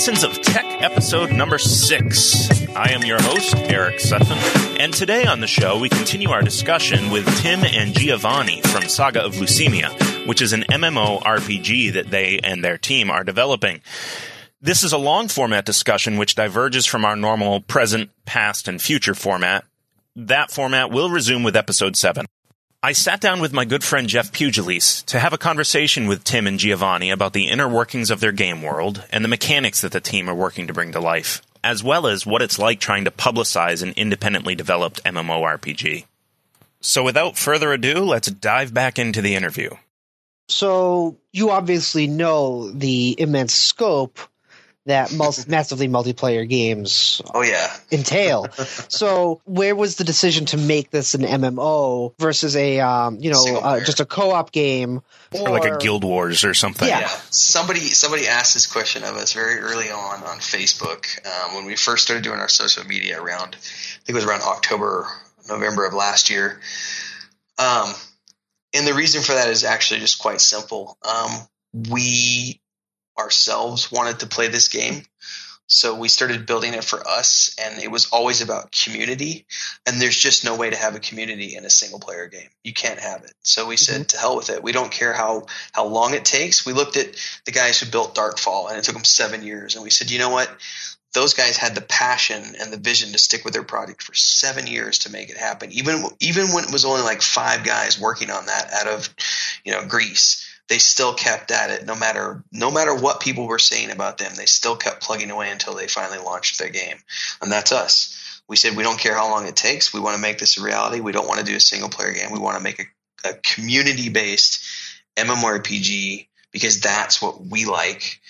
Citizens of Tech episode number six. I am your host, Eric Sutphen, and today on the show we continue our discussion with Tim and Giovanni from Saga of Lucimia, which is an MMO RPG that they and their team are developing. This is a long format discussion which diverges from our normal present, past, and future format. That format will resume with episode 7. I sat down with my good friend Jeff Pugliese to have a conversation with Tim and Giovanni about the inner workings of their game world and the mechanics that the team are working to bring to life, as well as what it's like trying to publicize an independently developed MMORPG. So without further ado, let's dive back into the interview. So you obviously know the immense scope that most massively multiplayer games Oh yeah. entail. so where was the decision to make this an MMO versus a um, you know uh, just a co-op game Or like a Guild Wars or something. Yeah. Yeah. Somebody somebody asked this question of us very early on on Facebook um, when we first started doing our social media around. I think it was around October, November of last year. Um, and the reason for that is actually just quite simple. Um, we ourselves wanted to play this game. So we started building it for us, and it was always about community. And there's just no way to have a community in a single player game. You can't have it. So we said, mm-hmm. to hell with it. We don't care how how long it takes. We looked at the guys who built Darkfall, and it took them seven years. And we said, you know what? Those guys had the passion and the vision to stick with their project for seven years to make it happen. Even even when it was only like five guys working on that out of, you know, Greece they still kept at it no matter no matter what people were saying about them. They still kept plugging away until they finally launched their game. And that's us. We said we don't care how long it takes. We want to make this a reality. We don't want to do a single player game. We want to make a, a community based mmorpg because that's what we like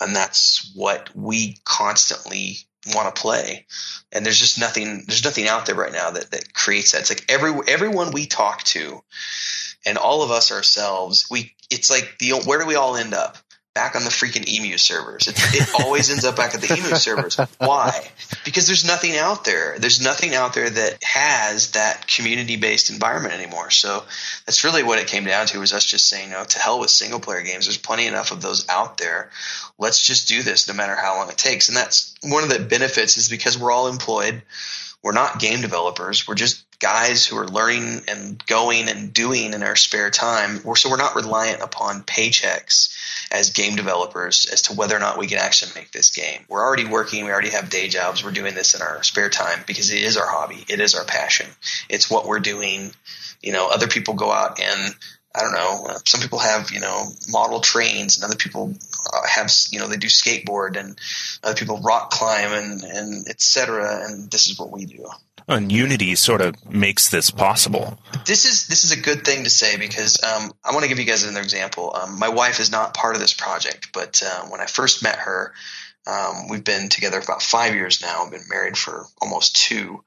and that's what we constantly want to play. And there's just nothing there's nothing out there right now that, that creates that. It's like every everyone we talk to and all of us ourselves, we it's like the where do we all end up? Back on the freaking emu servers. It, it always ends up back at the emu servers. Why? Because there's nothing out there. There's nothing out there that has that community based environment anymore. So that's really what it came down to was us just saying, no, to hell with single player games. There's plenty enough of those out there. Let's just do this no matter how long it takes. And that's one of the benefits is because we're all employed. We're not game developers. We're just guys who are learning and going and doing in our spare time. We're, so we're not reliant upon paychecks as game developers as to whether or not we can actually make this game. We're already working. We already have day jobs. We're doing this in our spare time because it is our hobby. It is our passion. It's what we're doing. You know, other people go out and I don't know. uh, Some people have, you know, model trains, and other people uh, have, you know, they do skateboard, and other people rock climb, and and etc. And this is what we do. And Unity sort of makes this possible. This is this is a good thing to say because um, I want to give you guys another example. Um, my wife is not part of this project, but uh, when I first met her, um, we've been together for about five years now. I've been married for almost two.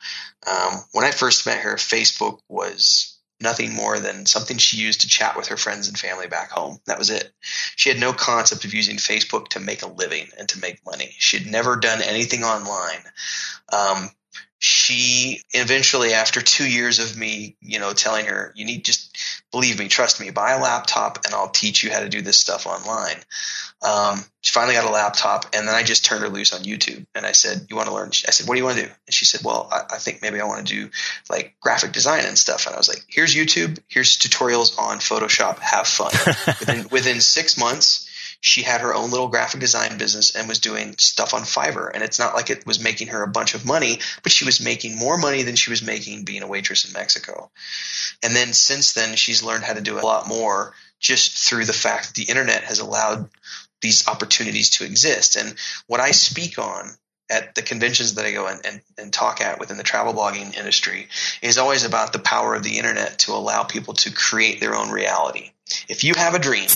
Um, when I first met her, Facebook was nothing more than something she used to chat with her friends and family back home. That was it. She had no concept of using Facebook to make a living and to make money. She had never done anything online. Um, she eventually, after two years of me, you know, telling her, you need just believe me, trust me, buy a laptop and I'll teach you how to do this stuff online. Um, she finally got a laptop and then I just turned her loose on YouTube and I said, you want to learn? I said, what do you want to do? And she said, well, I, I think maybe I want to do like graphic design and stuff. And I was like, here's YouTube. Here's tutorials on Photoshop. Have fun. within, within six months, she had her own little graphic design business and was doing stuff on Fiverr. And it's not like it was making her a bunch of money, but she was making more money than she was making being a waitress in Mexico. And then since then, she's learned how to do a lot more just through the fact that the internet has allowed these opportunities to exist. And what I speak on at the conventions that I go and, and, and talk at within the travel blogging industry is always about the power of the internet to allow people to create their own reality. If you have a dream,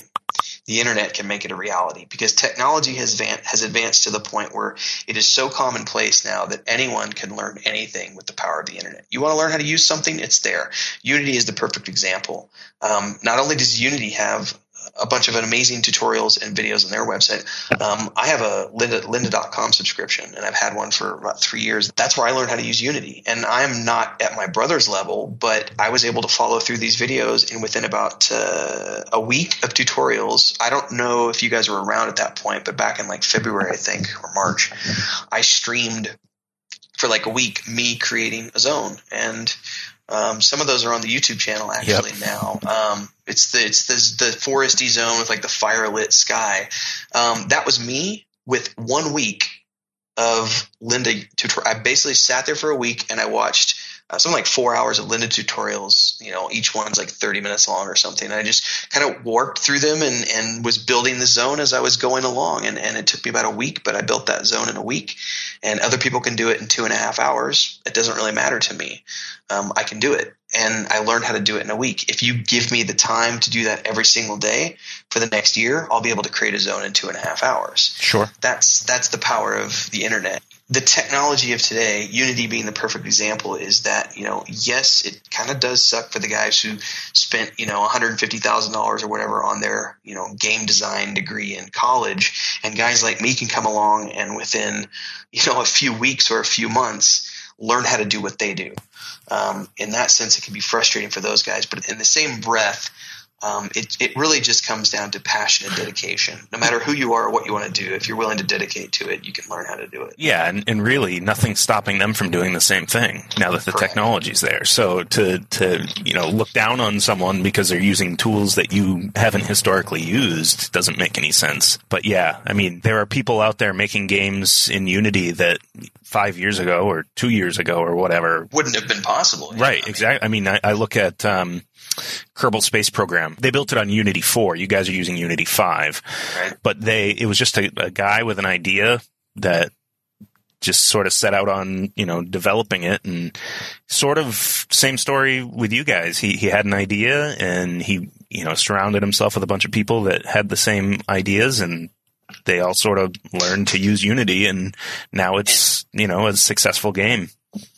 the internet can make it a reality because technology has van- has advanced to the point where it is so commonplace now that anyone can learn anything with the power of the internet. You want to learn how to use something, it's there. Unity is the perfect example. Um, not only does Unity have a bunch of amazing tutorials and videos on their website. Um, I have a lynda, lynda.com subscription and I've had one for about three years. That's where I learned how to use Unity. And I'm not at my brother's level, but I was able to follow through these videos and within about uh, a week of tutorials, I don't know if you guys were around at that point, but back in like February, I think, or March, I streamed for like a week me creating a zone and um, some of those are on the YouTube channel actually yep. now. Um, it's the it's the, the foresty zone with like the fire lit sky. Um, that was me with one week of tutorial. I basically sat there for a week and I watched uh, something like four hours of Lynda tutorials. You know, each one's like 30 minutes long or something. And I just kind of warped through them and, and was building the zone as I was going along. And, and it took me about a week, but I built that zone in a week. And other people can do it in two and a half hours. It doesn't really matter to me. Um, I can do it. And I learned how to do it in a week. If you give me the time to do that every single day for the next year, I'll be able to create a zone in two and a half hours. Sure. That's that's the power of the internet the technology of today, Unity being the perfect example, is that you know, yes, it kind of does suck for the guys who spent you know one hundred fifty thousand dollars or whatever on their you know game design degree in college, and guys like me can come along and within you know a few weeks or a few months learn how to do what they do. Um, in that sense, it can be frustrating for those guys, but in the same breath, um, it, it really just comes down to passion and dedication. No matter who you are or what you want to do, if you're willing to dedicate to it, you can learn how to do it. Yeah, and, and really nothing's stopping them from doing the same thing now that the Correct. technology's there. So to to you know look down on someone because they're using tools that you haven't historically used doesn't make any sense. But yeah, I mean there are people out there making games in Unity that five years ago or two years ago or whatever wouldn't have been possible. Right, exactly. I mean, I, I look at um, Kerbal Space Program. They built it on Unity 4. You guys are using Unity 5. Right. But they it was just a, a guy with an idea that just sort of set out on you know developing it and sort of same story with you guys he he had an idea and he you know surrounded himself with a bunch of people that had the same ideas and they all sort of learned to use unity and now it's you know a successful game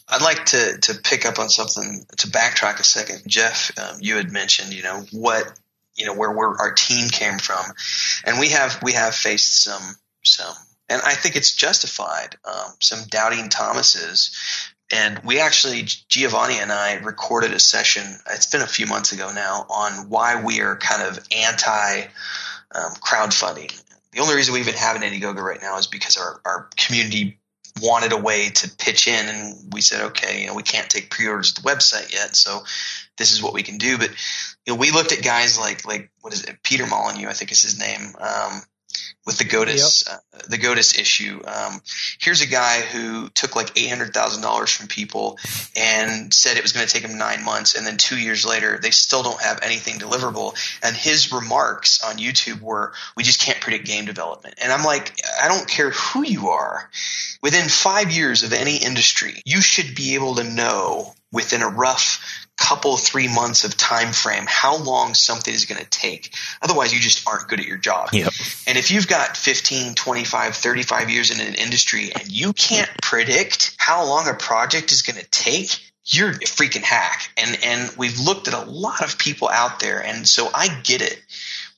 I'd like to to pick up on something to backtrack a second. Jeff, um, you had mentioned, you know, what you know where where our team came from, and we have we have faced some some, and I think it's justified um, some doubting Thomases. And we actually, Giovanni and I recorded a session. It's been a few months ago now on why we are kind of anti um, crowdfunding. The only reason we even have an Indiegogo right now is because our, our community wanted a way to pitch in, and we said, okay, you know, we can't take pre-orders at the website yet, so this is what we can do. But you know, we looked at guys like like what is it, Peter Molyneux, I think is his name. Um, with the Godus, yep. uh, the Godus issue. Um, here's a guy who took like eight hundred thousand dollars from people and said it was going to take him nine months, and then two years later they still don't have anything deliverable. And his remarks on YouTube were, "We just can't predict game development." And I'm like, I don't care who you are. Within five years of any industry, you should be able to know within a rough couple three months of time frame how long something is going to take otherwise you just aren't good at your job yep. and if you've got 15 25 35 years in an industry and you can't predict how long a project is going to take you're a freaking hack. And and we've looked at a lot of people out there and so i get it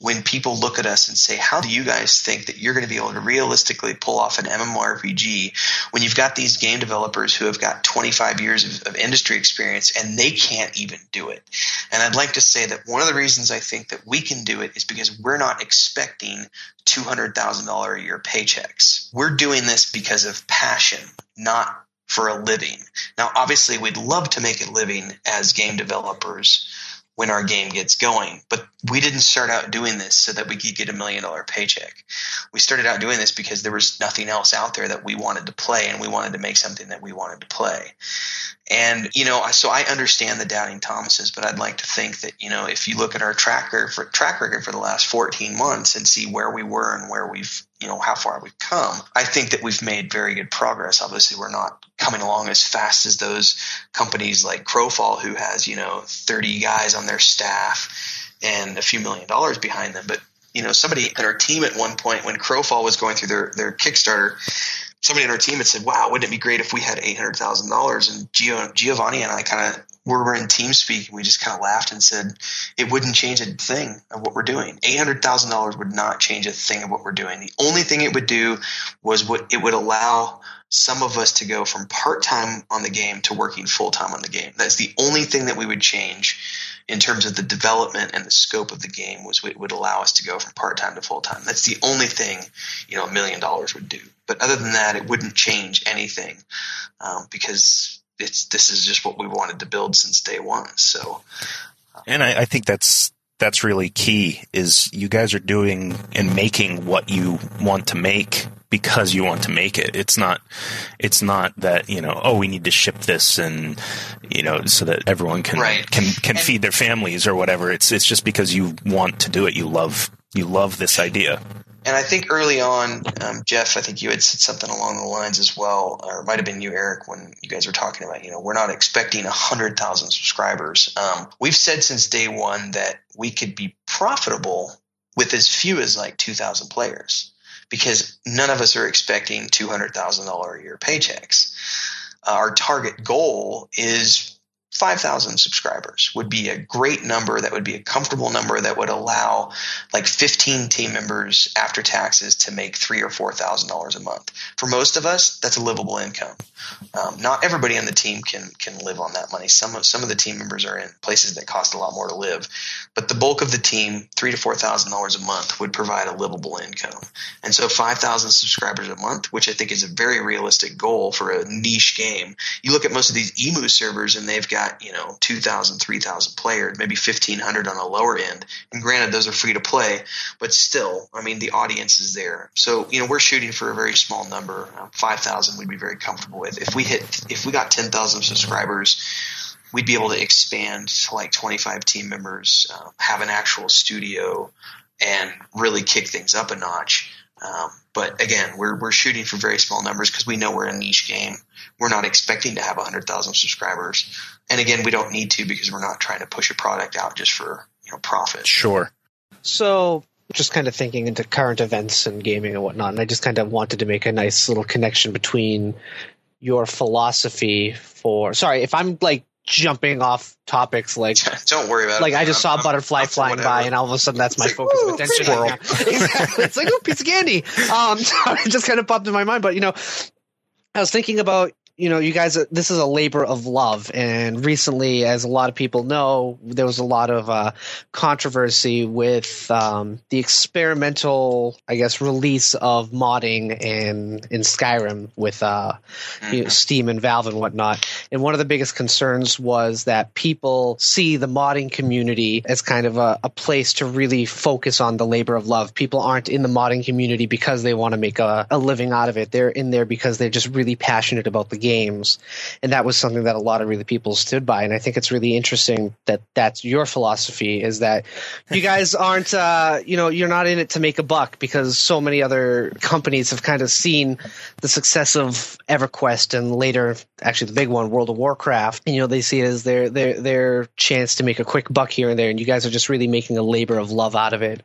when people look at us and say, how do you guys think that you're going to be able to realistically pull off an MMORPG when you've got these game developers who have got 25 years of, of industry experience and they can't even do it? And I'd like to say that one of the reasons I think that we can do it is because we're not expecting $200,000 a year paychecks. We're doing this because of passion, not for a living. Now, obviously, we'd love to make a living as game developers when our game gets going. But we didn't start out doing this so that we could get a million dollar paycheck. We started out doing this because there was nothing else out there that we wanted to play and we wanted to make something that we wanted to play. And, you know, so I understand the doubting Thomases, but I'd like to think that, you know, if you look at our track record for, track record for the last 14 months and see where we were and where we've you know how far we've come. I think that we've made very good progress. Obviously, we're not coming along as fast as those companies like Crowfall, who has you know 30 guys on their staff and a few million dollars behind them. But you know, somebody at our team at one point when Crowfall was going through their their Kickstarter, somebody on our team had said, "Wow, wouldn't it be great if we had eight hundred thousand dollars?" And Gio, Giovanni and I kind of we were in TeamSpeak, we just kind of laughed and said it wouldn't change a thing of what we're doing. Eight hundred thousand dollars would not change a thing of what we're doing. The only thing it would do was what it would allow some of us to go from part time on the game to working full time on the game. That's the only thing that we would change in terms of the development and the scope of the game was it would allow us to go from part time to full time. That's the only thing you know a million dollars would do. But other than that, it wouldn't change anything um, because it's this is just what we wanted to build since day one. So, and I, I think that's that's really key. Is you guys are doing and making what you want to make because you want to make it. It's not it's not that, you know, oh, we need to ship this and you know, so that everyone can right. can can and, feed their families or whatever. It's it's just because you want to do it. You love you love this idea. And I think early on, um, Jeff, I think you had said something along the lines as well, or it might have been you, Eric, when you guys were talking about, you know, we're not expecting 100,000 subscribers. Um, we've said since day one that we could be profitable with as few as like 2,000 players because none of us are expecting $200,000 a year paychecks. Uh, our target goal is 5,000 subscribers would be a great number. That would be a comfortable number that would allow like 15 team members after taxes to make three or four thousand dollars a month. For most of us, that's a livable income. Um, not everybody on the team can can live on that money. Some of some of the team members are in places that cost a lot more to live, but the bulk of the team, three to four thousand dollars a month, would provide a livable income. And so, 5,000 subscribers a month, which I think is a very realistic goal for a niche game. You look at most of these emu servers, and they've got got, you know, 2,000, 3,000 players, maybe 1,500 on the lower end. And granted, those are free to play, but still, I mean, the audience is there. So, you know, we're shooting for a very small number. Uh, 5,000 we'd be very comfortable with. If we hit, if we got 10,000 subscribers, we'd be able to expand to like 25 team members, uh, have an actual studio, and really kick things up a notch. Um, but again, we're we're shooting for very small numbers because we know we're a niche game. We're not expecting to have 100,000 subscribers. And again, we don't need to because we're not trying to push a product out just for you know profit. Sure. So just kind of thinking into current events and gaming and whatnot, and I just kind of wanted to make a nice little connection between your philosophy for. Sorry, if I'm like jumping off topics like don't worry about like it. I just saw a butterfly flying by and all of a sudden that's my it's focus of attention. Squirrel. exactly. It's like oh piece of candy. Um so it just kind of popped in my mind. But you know, I was thinking about you know, you guys, this is a labor of love. And recently, as a lot of people know, there was a lot of uh, controversy with um, the experimental, I guess, release of modding in in Skyrim with uh, mm-hmm. you know, Steam and Valve and whatnot. And one of the biggest concerns was that people see the modding community as kind of a, a place to really focus on the labor of love. People aren't in the modding community because they want to make a, a living out of it. They're in there because they're just really passionate about the game games, and that was something that a lot of really people stood by. And I think it's really interesting that that's your philosophy is that you guys aren't, uh, you know, you're not in it to make a buck because so many other companies have kind of seen the success of EverQuest and later, actually the big one, World of Warcraft, and you know they see it as their their their chance to make a quick buck here and there, and you guys are just really making a labor of love out of it.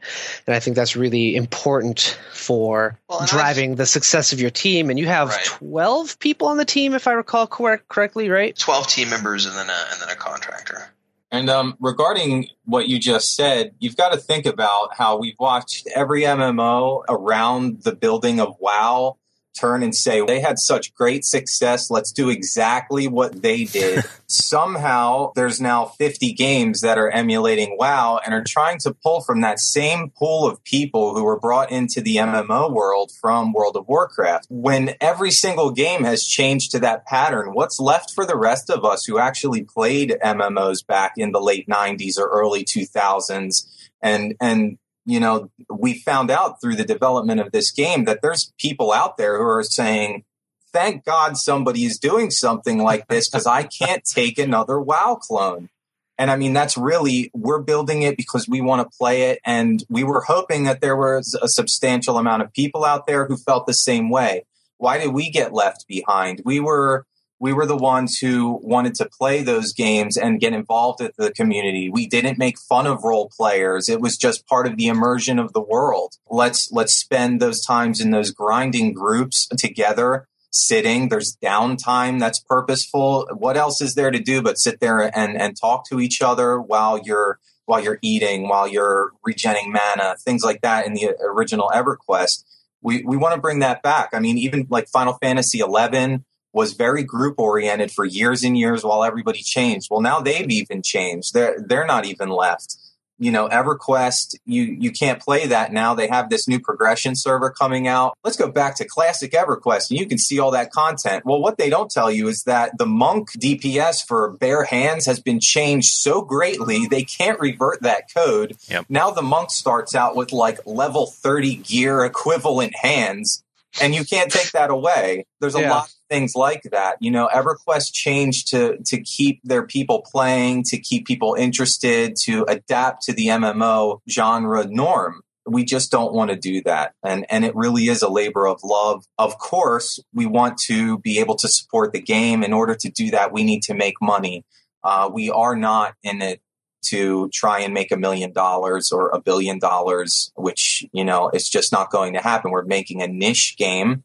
And I think that's really important for well, driving the success of your team. And you have right. 12 people on the team if I recall correct, correctly, right? Twelve team members and then a and then a contractor. And um, regarding what you just said, you've got to think about how we've watched every MMO around the building of WoW turn and say they had such great success. Let's do exactly what they did. Somehow there's now 50 games that are emulating WoW and are trying to pull from that same pool of people who were brought into the MMO world from World of Warcraft. When every single game has changed to that pattern, what's left for the rest of us who actually played MMOs back in the late 90s or early 2000s and and you know, we found out through the development of this game that there's people out there who are saying, thank God somebody is doing something like this because I can't take another WoW clone. And I mean, that's really, we're building it because we want to play it. And we were hoping that there was a substantial amount of people out there who felt the same way. Why did we get left behind? We were we were the ones who wanted to play those games and get involved with the community. We didn't make fun of role players. It was just part of the immersion of the world. Let's let's spend those times in those grinding groups together sitting. There's downtime that's purposeful. What else is there to do but sit there and, and talk to each other while you're while you're eating, while you're regenerating mana, things like that in the original EverQuest. We we want to bring that back. I mean, even like Final Fantasy XI was very group oriented for years and years while everybody changed. Well, now they've even changed. They're they're not even left you know everquest you you can't play that now they have this new progression server coming out let's go back to classic everquest and you can see all that content well what they don't tell you is that the monk dps for bare hands has been changed so greatly they can't revert that code yep. now the monk starts out with like level 30 gear equivalent hands and you can't take that away. There's a yeah. lot things like that. You know, EverQuest changed to to keep their people playing, to keep people interested, to adapt to the MMO genre norm. We just don't want to do that. And and it really is a labor of love. Of course, we want to be able to support the game. In order to do that, we need to make money. Uh, we are not in it to try and make a million dollars or a billion dollars, which, you know, it's just not going to happen. We're making a niche game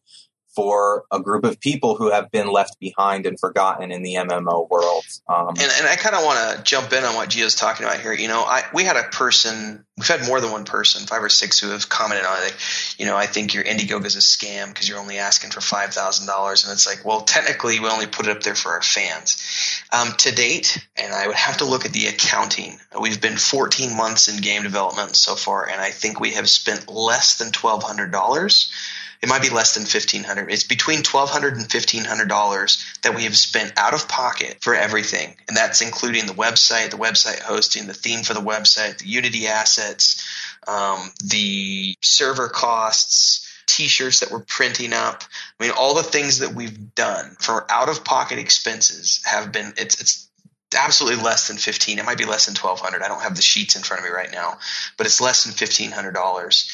for a group of people who have been left behind and forgotten in the MMO world. Um, and, and, I kind of want to jump in on what Gio's talking about here. You know, I, we had a person, we've had more than one person, five or six, who have commented on it. you know, I think your Indiegogo is a scam because you're only asking for five thousand dollars, and it's like, well, technically, we only put it up there for our fans. Um, to date, and I would have to look at the accounting. We've been 14 months in game development so far, and I think we have spent less than twelve hundred dollars it might be less than fifteen hundred. It's between twelve hundred and fifteen hundred dollars that we have spent out of pocket for everything, and that's including the website, the website hosting, the theme for the website, the Unity assets, um, the server costs. T-shirts that we're printing up. I mean, all the things that we've done for out-of-pocket expenses have been. It's it's absolutely less than 15 it might be less than 1200 i don't have the sheets in front of me right now but it's less than $1500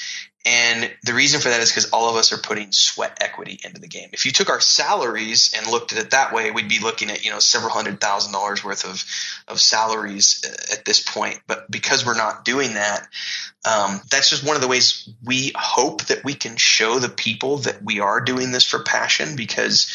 and the reason for that is because all of us are putting sweat equity into the game. If you took our salaries and looked at it that way, we'd be looking at you know several hundred thousand dollars worth of of salaries uh, at this point. But because we're not doing that, um, that's just one of the ways we hope that we can show the people that we are doing this for passion. Because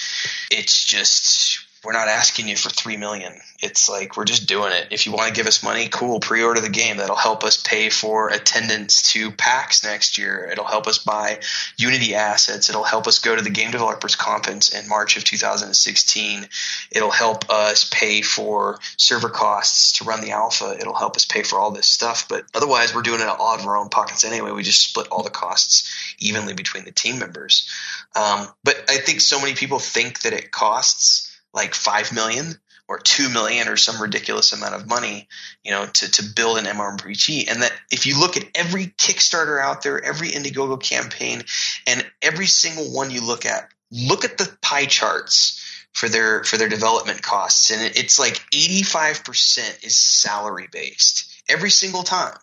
it's just we're not asking you for three million. It's like we're just doing it. If you want to give us money, cool. Pre-order the game. That'll help us pay for attendance to PAX next year. It'll help us buy Unity assets. It'll help us go to the Game Developers Conference in March of 2016. It'll help us pay for server costs to run the alpha. It'll help us pay for all this stuff. But otherwise, we're doing it out of our own pockets anyway. We just split all the costs evenly between the team members. Um, but I think so many people think that it costs like five million or two million or some ridiculous amount of money, you know, to, to build an MMORPG. And that if you look at every Kickstarter out there, every Indiegogo campaign, and every single one you look at, look at the pie charts for their for their development costs, and it's like 85% is salary based every single time.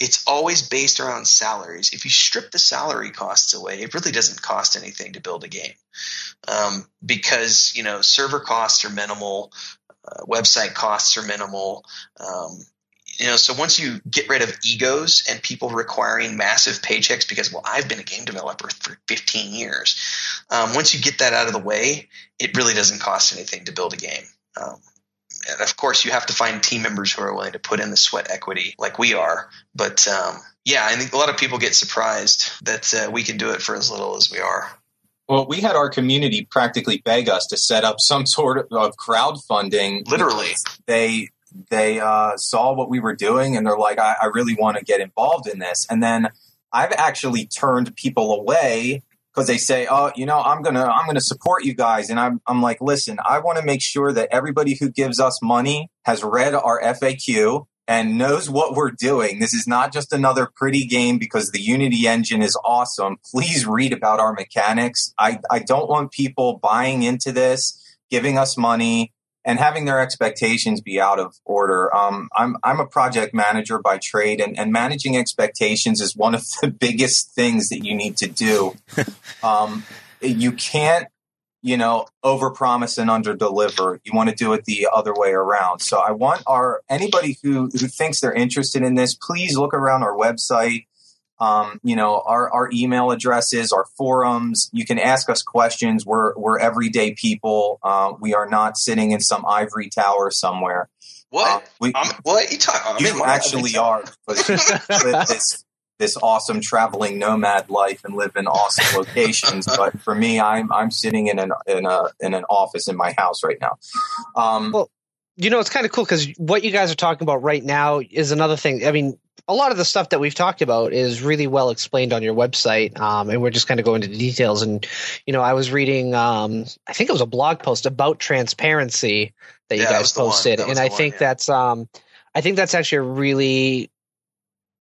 It's always based around salaries. If you strip the salary costs away, it really doesn't cost anything to build a game um, because you know server costs are minimal, uh, website costs are minimal. Um, you know, so once you get rid of egos and people requiring massive paychecks because, well, I've been a game developer for 15 years. Um, once you get that out of the way, it really doesn't cost anything to build a game. And of course, you have to find team members who are willing to put in the sweat equity like we are. But um, yeah, I think a lot of people get surprised that uh, we can do it for as little as we are. Well, we had our community practically beg us to set up some sort of crowdfunding. Literally, they they uh, saw what we were doing and they're like, I, I really want to get involved in this. And then I've actually turned people away because they say, "Oh, you know, I'm gonna I'm gonna support you guys," and I'm I'm like, listen, I want to make sure that everybody who gives us money has read our FAQ and knows what we're doing. This is not just another pretty game because the Unity engine is awesome. Please read about our mechanics. I I don't want people buying into this, giving us money, and having their expectations be out of order. Um, I'm I'm a project manager by trade, and, and managing expectations is one of the biggest things that you need to do. um, you can't, you know, overpromise and underdeliver. You want to do it the other way around. So I want our anybody who who thinks they're interested in this, please look around our website. Um, you know, our, our email addresses, our forums. You can ask us questions. We're we're everyday people. Uh, we are not sitting in some ivory tower somewhere. What? Uh, we, what you talking? You actually are. this this awesome traveling nomad life and live in awesome locations. but for me, I'm I'm sitting in an in a in an office in my house right now. Um, well, you know, it's kind of cool because what you guys are talking about right now is another thing. I mean, a lot of the stuff that we've talked about is really well explained on your website, um, and we're just kind of going into details. And you know, I was reading, um, I think it was a blog post about transparency that you yeah, guys posted, and I one, think yeah. that's, um, I think that's actually a really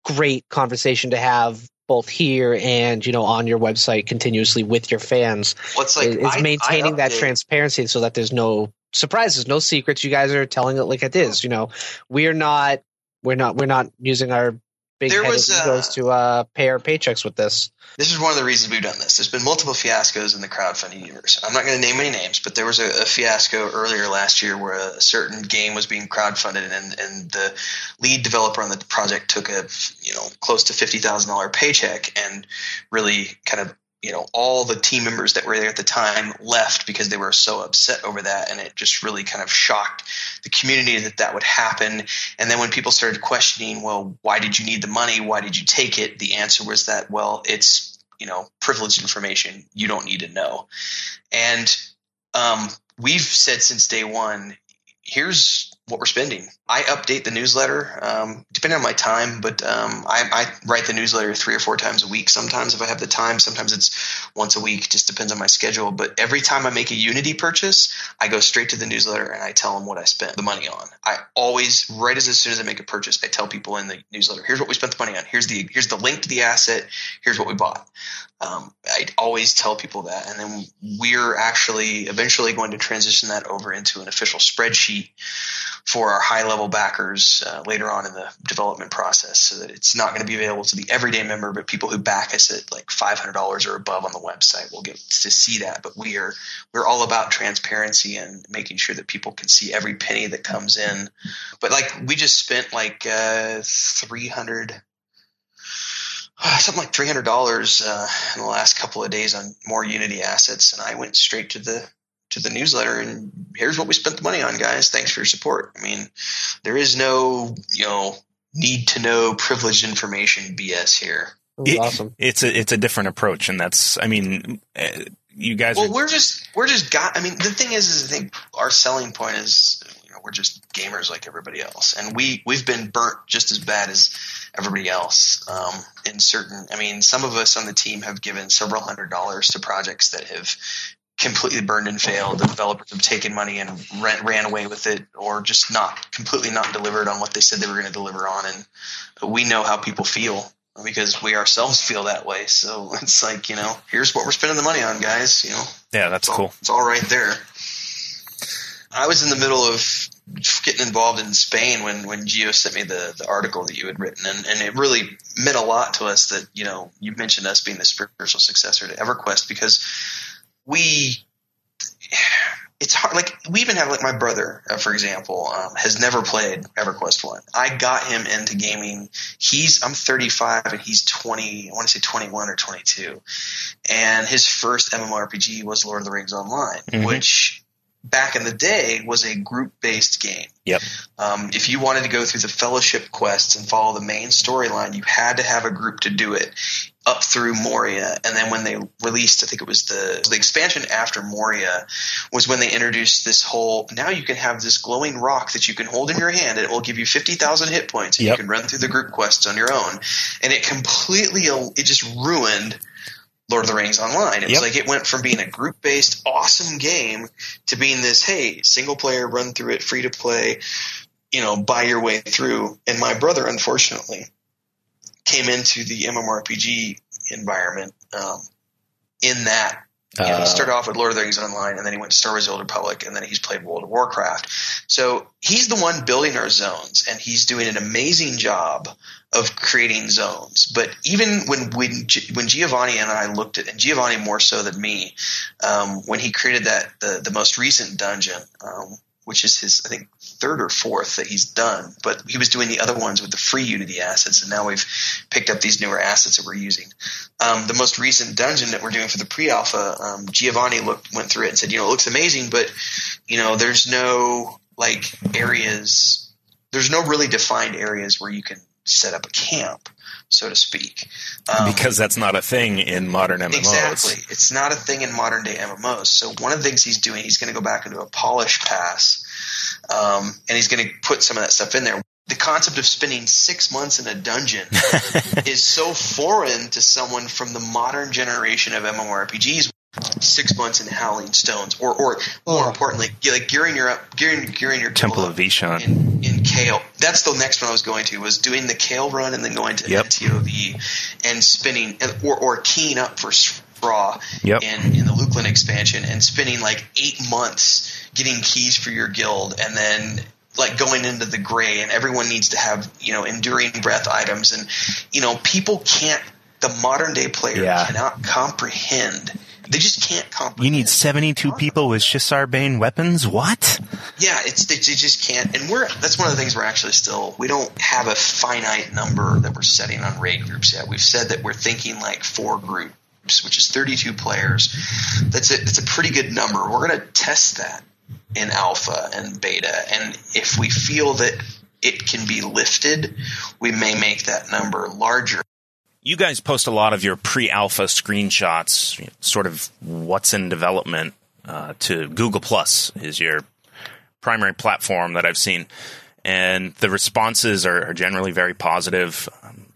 great conversation to have both here and you know on your website continuously with your fans. What's like is, maintaining that transparency so that there's no surprises, no secrets. You guys are telling it like it is. You know, we're not we're not we're not using our big there was, egos to uh, pay our paychecks with this. This is one of the reasons we've done this. There's been multiple fiascos in the crowdfunding universe. I'm not going to name any names, but there was a, a, fiasco earlier last year where a certain game was being crowdfunded, and, and the lead developer on the project took a you know close to fifty thousand dollar paycheck and really kind of you know all the team members that were there at the time left because they were so upset over that and it just really kind of shocked the community that that would happen. And then when people started questioning well why did you need the money? Why did you take it? The answer was that well it's you know privileged information. You don't need to know. And um, we've said since day one here's what we're spending. I update the newsletter um, depending on my time, but um, I, I, write the newsletter three or four times a week. Sometimes if I have the time, sometimes it's once a week. Just depends on my schedule. But every time I make a Unity purchase, I go straight to the newsletter and I tell them what I spent the money on. I always, right as, as soon as I make a purchase, I tell people in the newsletter, "Here's what we spent the money on. Here's the here's the link to the asset. Here's what we bought." Um, I always tell people that, and then we're actually eventually going to transition that over into an official spreadsheet for our high level backers uh, later on in the development process so that it's not going to be available to the everyday member, but people who back us at like $500 or above on the website will get to see that. But we are, we're all about transparency and making sure that people can see every penny that comes in. But like we just spent like uh, 300 something like three hundred dollars uh, in the last couple of days on more Unity assets, and I went straight to the to the newsletter and here's what we spent the money on, guys. Thanks for your support. I mean, there is no, you know, need to know privileged information BS here. It, awesome. It's a it's a different approach, and that's I mean, uh, you guys. Well, are, we're just we're just got. I mean, the thing is, is I think our selling point is you know we're just gamers like everybody else, and we we've been burnt just as bad as everybody else. Um, in certain, I mean, some of us on the team have given several hundred dollars to projects that have completely burned and failed. The developers have taken money and ran, ran away with it, or just not completely not delivered on what they said they were going to deliver on. And we know how people feel because we ourselves feel that way. So it's like you know, here's what we're spending the money on, guys. You know, yeah, that's it's cool. All, it's all right there. I was in the middle of getting involved in Spain when when Gio sent me the the article that you had written, and, and it really meant a lot to us that you know you mentioned us being the spiritual successor to EverQuest because we it's hard. Like we even have like my brother, uh, for example, um, has never played EverQuest one. I got him into gaming. He's I'm 35 and he's 20. I want to say 21 or 22, and his first MMORPG was Lord of the Rings Online, mm-hmm. which back in the day was a group based game. Yep. Um, if you wanted to go through the fellowship quests and follow the main storyline, you had to have a group to do it up through Moria. And then when they released, I think it was the, the expansion after Moria was when they introduced this whole, now you can have this glowing rock that you can hold in your hand and it will give you 50,000 hit points and yep. you can run through the group quests on your own. And it completely, it just ruined Lord of the Rings Online. It yep. was like it went from being a group based awesome game to being this, hey, single player, run through it, free to play, you know, buy your way through. And my brother, unfortunately, came into the MMORPG environment um, in that. You know, he started off with Lord of the Rings Online, and then he went to Star Wars: The Old Republic, and then he's played World of Warcraft. So he's the one building our zones, and he's doing an amazing job of creating zones. But even when when when Giovanni and I looked at, and Giovanni more so than me, um, when he created that the the most recent dungeon, um, which is his I think third or fourth that he's done. But he was doing the other ones with the free Unity assets, and now we've picked up these newer assets that we're using. Um, the most recent dungeon that we're doing for the pre-alpha, um, Giovanni looked went through it and said, you know, it looks amazing, but you know, there's no like areas, there's no really defined areas where you can set up a camp so to speak. Um, because that's not a thing in modern MMOs. Exactly. It's not a thing in modern day MMOs. So one of the things he's doing, he's going to go back into a polish pass, um, and he's going to put some of that stuff in there. The concept of spending six months in a dungeon is so foreign to someone from the modern generation of MMORPGs six months in Howling Stones, or or more oh. importantly, like gearing your up, gearing gearing your Temple of Veeshan in, in Kael. That's the next one I was going to was doing the Kael run and then going to yep. TOV and spinning or or keying up for Ssra yep. in in the Luclin expansion and spending like eight months getting keys for your guild and then like going into the gray and everyone needs to have you know enduring breath items and you know people can't the modern day player yeah. cannot comprehend they just can't comprehend. You need 72 people with Shissar Bane weapons? What? Yeah, it's they, they, just can't. And we're that's one of the things we're actually still we don't have a finite number that we're setting on raid groups yet. We've said that we're thinking like four groups, which is 32 players. That's a that's a pretty good number. We're going to test that in alpha and beta, and if we feel that it can be lifted, we may make that number larger you guys post a lot of your pre-alpha screenshots, sort of what's in development uh, to Google Plus is your primary platform that I've seen, and the responses are, are generally very positive. Um,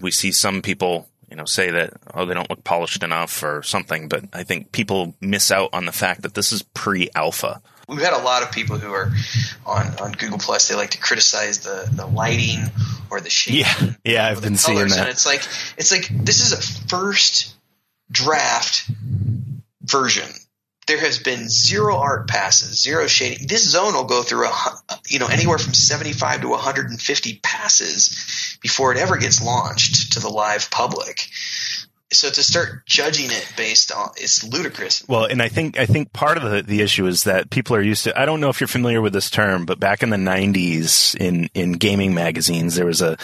we see some people, you know, say that oh they don't look polished enough or something, but I think people miss out on the fact that this is pre-alpha we've had a lot of people who are on, on Google Plus. They like to criticize the, the lighting or the shape. Yeah, yeah, I've been seeing that. And it's like it's like this is a first draft version. There has been zero art passes, zero shading. This zone will go through a you know anywhere from seventy five to one hundred and fifty passes before it ever gets launched to the live public so to start judging it based on it's ludicrous. Well, and I think I think part of the, the issue is that people are used to. I don't know if you're familiar with this term, but back in the '90s, in in gaming magazines, there was a,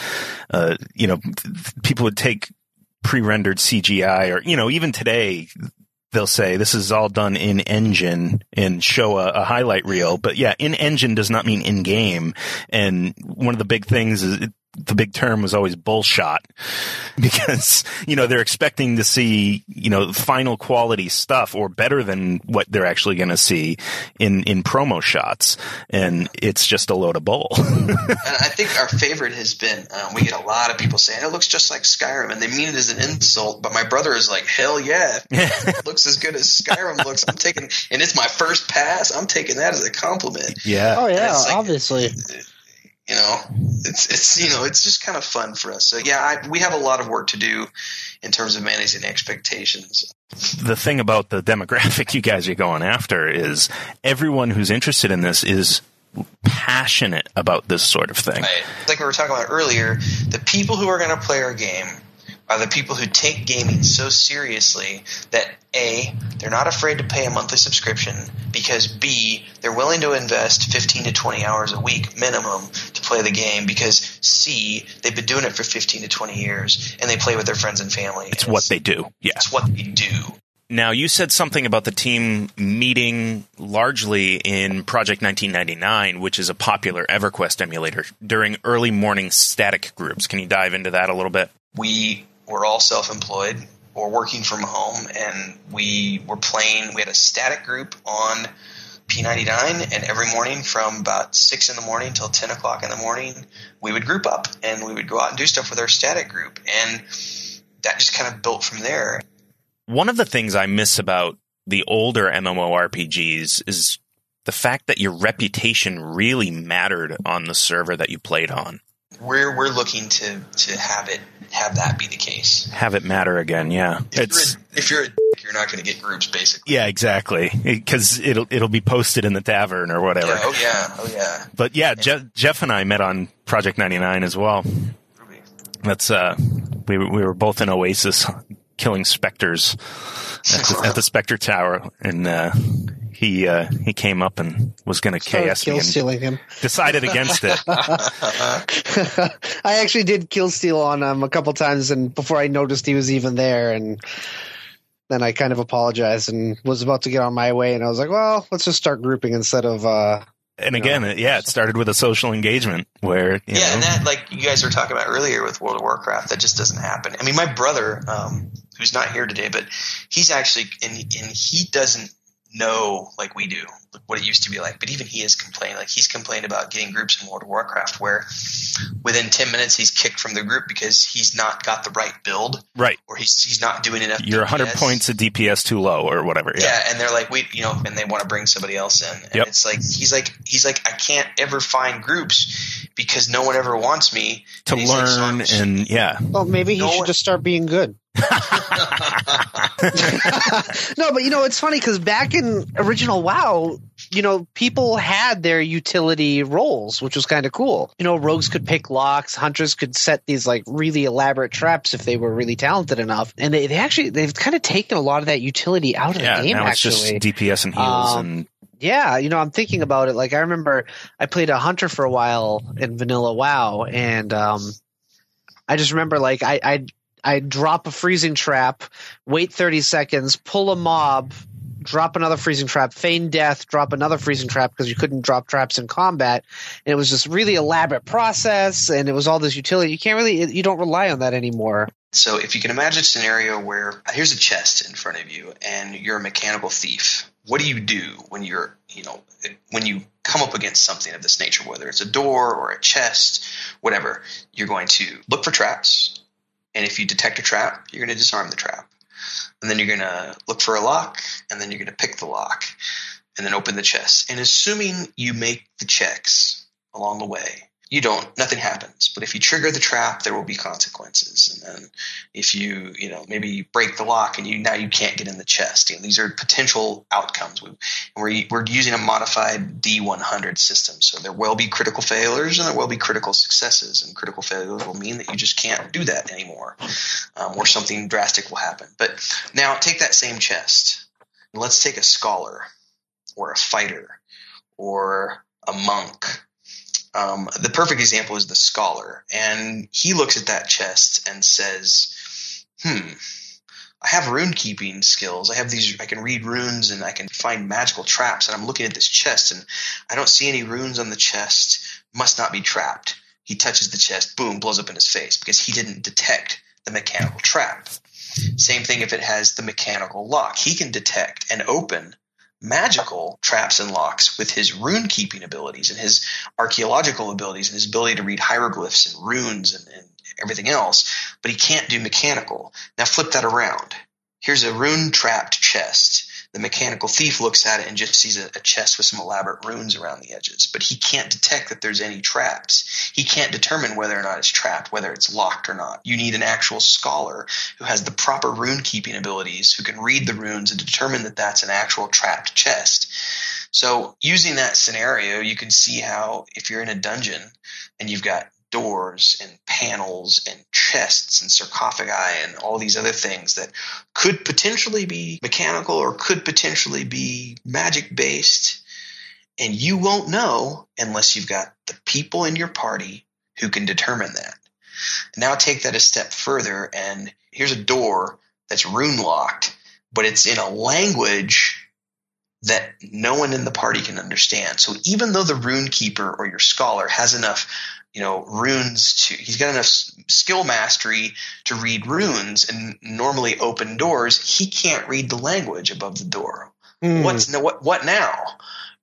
uh, you know, people would take pre-rendered CGI, or you know, even today. They'll say this is all done in engine and show a, a highlight reel. But yeah, in engine does not mean in game. And one of the big things is the big term was always bullshot because, you know, they're expecting to see, you know, final quality stuff or better than what they're actually going to see in, in promo shots. And it's just a load of bull. and I think our favorite has been, um, we get a lot of people saying it looks just like Skyrim and they mean it as an insult. But my brother is like, hell yeah, it looks as good as Skyrim looks. I'm taking, and it's my first pass. I'm taking that as a compliment. Yeah. Oh yeah, like, obviously you know, it's it's you know it's just kind of fun for us. So yeah, I, we have a lot of work to do in terms of managing expectations. The thing about the demographic you guys are going after is everyone who's interested in this is passionate about this sort of thing. Right. Like we were talking about earlier, the people who are going to play our game are the people who take gaming so seriously that A, they're not afraid to pay a monthly subscription because B, they're willing to invest 15 to 20 hours a week minimum to play the game because C, they've been doing it for 15 to 20 years and they play with their friends and family. It's what they do. Yeah. It's what they do. Now, you said something about the team meeting largely in Project 1999, which is a popular EverQuest emulator, during early morning static groups. Can you dive into that a little bit? We were all self-employed or working from home, and we were playing. We had a static group on P99, and every morning from about six in the morning till ten o'clock in the morning, we would group up and we would go out and do stuff with our static group, and that just kind of built from there. One of the things I miss about the older MMORPGs is the fact that your reputation really mattered on the server that you played on. We're we're looking to to have it have that be the case. Have it matter again, yeah. If it's you're a, if you're a you're not going to get groups, basically. Yeah, exactly. Because it'll it'll be posted in the tavern or whatever. Yeah, oh yeah, oh yeah. But yeah, Jeff, Jeff and I met on Project 99 as well. That's uh, we we were both in Oasis killing specters at the, at the Spectre Tower, and uh, he uh, he came up and was going to KS kill stealing him. Decided against it. I actually did kill steal on him a couple times, and before I noticed he was even there, and then I kind of apologized and was about to get on my way, and I was like, well, let's just start grouping instead of. Uh, and again, know, yeah, it started with a social engagement where yeah, know, and that like you guys were talking about earlier with World of Warcraft, that just doesn't happen. I mean, my brother, um, who's not here today, but he's actually and and he doesn't know like we do what it used to be like. But even he has complained. Like he's complained about getting groups in World of Warcraft where within ten minutes he's kicked from the group because he's not got the right build, right? Or he's he's not doing enough. You're 100 points of DPS too low, or whatever. Yeah. yeah, and they're like, we, you know, and they want to bring somebody else in. And yep. it's like he's like he's like I can't ever find groups because no one ever wants me to learn like, so and yeah. Well, maybe he no should one, just start being good. no, but you know it's funny because back in original WoW, you know people had their utility roles, which was kind of cool. You know, rogues could pick locks, hunters could set these like really elaborate traps if they were really talented enough, and they, they actually they've kind of taken a lot of that utility out of yeah, the game. Now actually, it's just DPS and heals um, and yeah, you know, I'm thinking about it. Like, I remember I played a hunter for a while in Vanilla WoW, and um, I just remember like I I I drop a freezing trap, wait 30 seconds, pull a mob, drop another freezing trap, feign death, drop another freezing trap because you couldn't drop traps in combat. And it was this really elaborate process, and it was all this utility. You can't really, you don't rely on that anymore. So if you can imagine a scenario where here's a chest in front of you, and you're a mechanical thief. What do you do when you're, you know, when you come up against something of this nature, whether it's a door or a chest, whatever? You're going to look for traps and if you detect a trap, you're going to disarm the trap. And then you're going to look for a lock, and then you're going to pick the lock, and then open the chest. And assuming you make the checks along the way, you don't nothing happens. But if you trigger the trap there will be consequences. And then if you you know maybe you break the lock and you now you can't get in the chest. You know, these are potential outcomes. We, we're, we're using a modified d100 system. So there will be critical failures and there will be critical successes. And critical failures will mean that you just can't do that anymore um, or something drastic will happen. But now take that same chest. Let's take a scholar or a fighter or a monk um, the perfect example is the scholar, and he looks at that chest and says, "Hmm, I have rune keeping skills. I have these. I can read runes and I can find magical traps. And I'm looking at this chest, and I don't see any runes on the chest. Must not be trapped." He touches the chest, boom, blows up in his face because he didn't detect the mechanical trap. Same thing if it has the mechanical lock. He can detect and open magical traps and locks with his rune keeping abilities and his archaeological abilities and his ability to read hieroglyphs and runes and, and everything else, but he can't do mechanical. Now flip that around. Here's a rune trapped chest the mechanical thief looks at it and just sees a, a, chest with some elaborate runes around the edges, but he can't detect that there's any traps. He can't determine whether or not it's trapped, whether it's locked or not. You need an actual scholar who has the proper rune keeping abilities, who can read the runes and determine that that's an actual trapped chest. So, using that scenario, you can see how if you're in a dungeon and you've got doors and panels and chests and sarcophagi and all these other things that could potentially be mechanical or could potentially be magic based. And you won't know unless you've got the people in your party who can determine that. Now take that a step further, and here's a door that's rune locked, but it's in a language that no one in the party can understand. So even though the rune keeper or your scholar has enough you know runes to he's got enough skill mastery to read runes and normally open doors. He can't read the language above the door. Mm. what's what what now?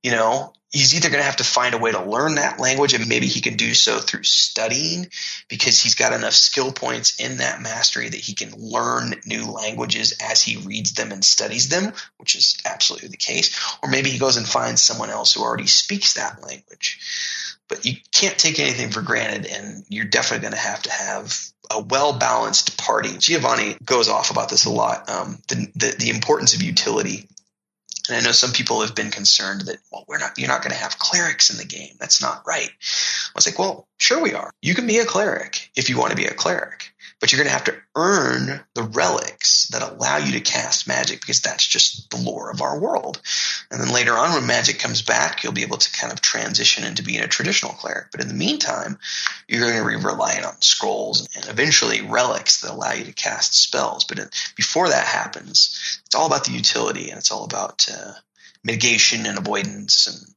You know he's either going to have to find a way to learn that language and maybe he can do so through studying because he's got enough skill points in that mastery that he can learn new languages as he reads them and studies them which is absolutely the case. Or maybe he goes and finds someone else who already speaks that language but you can't take anything for granted, and you're definitely going to have to have a well balanced party. Giovanni goes off about this a lot. Um, the, the, the importance of utility, and I know some people have been concerned that well, we're not you're not going to have clerics in the game. That's not right. I was like, well, sure we are. You can be a cleric if you want to be a cleric. But you're going to have to earn the relics that allow you to cast magic because that's just the lore of our world. And then later on, when magic comes back, you'll be able to kind of transition into being a traditional cleric. But in the meantime, you're going to be relying on scrolls and eventually relics that allow you to cast spells. But before that happens, it's all about the utility and it's all about uh, mitigation and avoidance and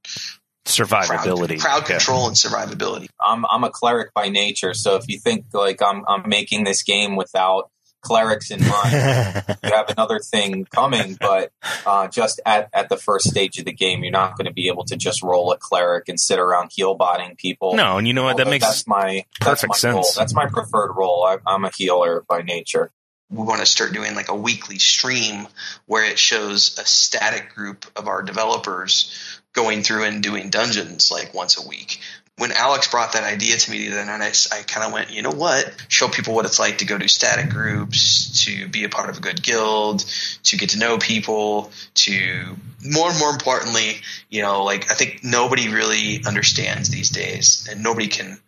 survivability, crowd, crowd control, yeah. and survivability. I'm I'm a cleric by nature, so if you think like I'm I'm making this game without clerics in mind, you have another thing coming. But uh, just at at the first stage of the game, you're not going to be able to just roll a cleric and sit around heal botting people. No, and you know what? That makes that's my perfect that's my sense. Role. That's my preferred role. I, I'm a healer by nature we want to start doing like a weekly stream where it shows a static group of our developers going through and doing dungeons like once a week. When Alex brought that idea to me the other night, I, I kind of went, you know what? Show people what it's like to go to static groups, to be a part of a good guild, to get to know people, to more and more importantly, you know, like I think nobody really understands these days, and nobody can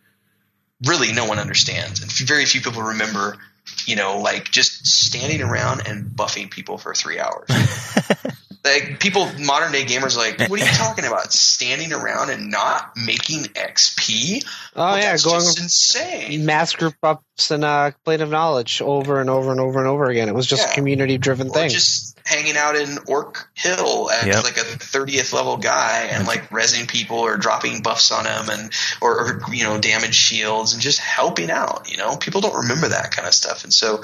really, no one understands, and very few people remember you know, like just standing around and buffing people for three hours. like people, modern day gamers, like, what are you talking about? Standing around and not making XP? Oh well, yeah, going insane. Mass group ups and uh, plane of knowledge over and over and over and over again. It was just yeah. a community driven thing. Just hanging out in Orc Hill as yep. like a 30th level guy and like resing people or dropping buffs on them and or, or you know damage shields and just helping out. You know, people don't remember that kind of stuff, and so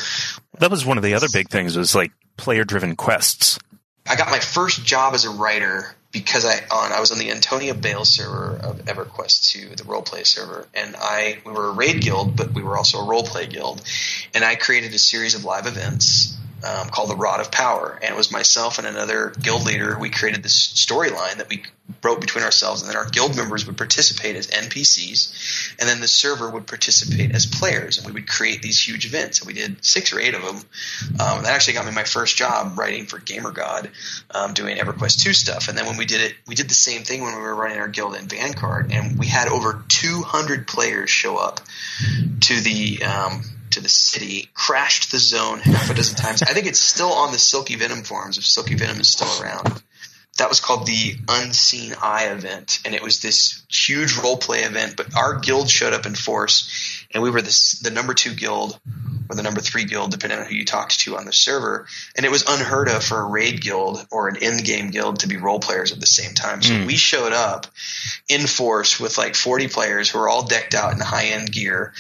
that was one of the other big things was like player driven quests. I got my first job as a writer because I on I was on the Antonia Bayle server of EverQuest 2, the roleplay server, and I we were a raid guild, but we were also a roleplay guild, and I created a series of live events um, called the Rod of Power, and it was myself and another guild leader. We created this storyline that we wrote between ourselves, and then our guild members would participate as NPCs, and then the server would participate as players, and we would create these huge events. And we did six or eight of them. Um, that actually got me my first job writing for GamerGod, um, doing EverQuest two stuff. And then when we did it, we did the same thing when we were running our guild in Vanguard, and we had over 200 players show up to the um, to the city, crashed the zone half a dozen times. I think it's still on the Silky Venom forums if Silky Venom is still around. That was called the Unseen Eye event, and it was this huge role play event. But our guild showed up in force, and we were the, the number two guild or the number three guild, depending on who you talked to on the server. And it was unheard of for a raid guild or an end game guild to be role players at the same time. So mm. we showed up in force with like 40 players who are all decked out in high end gear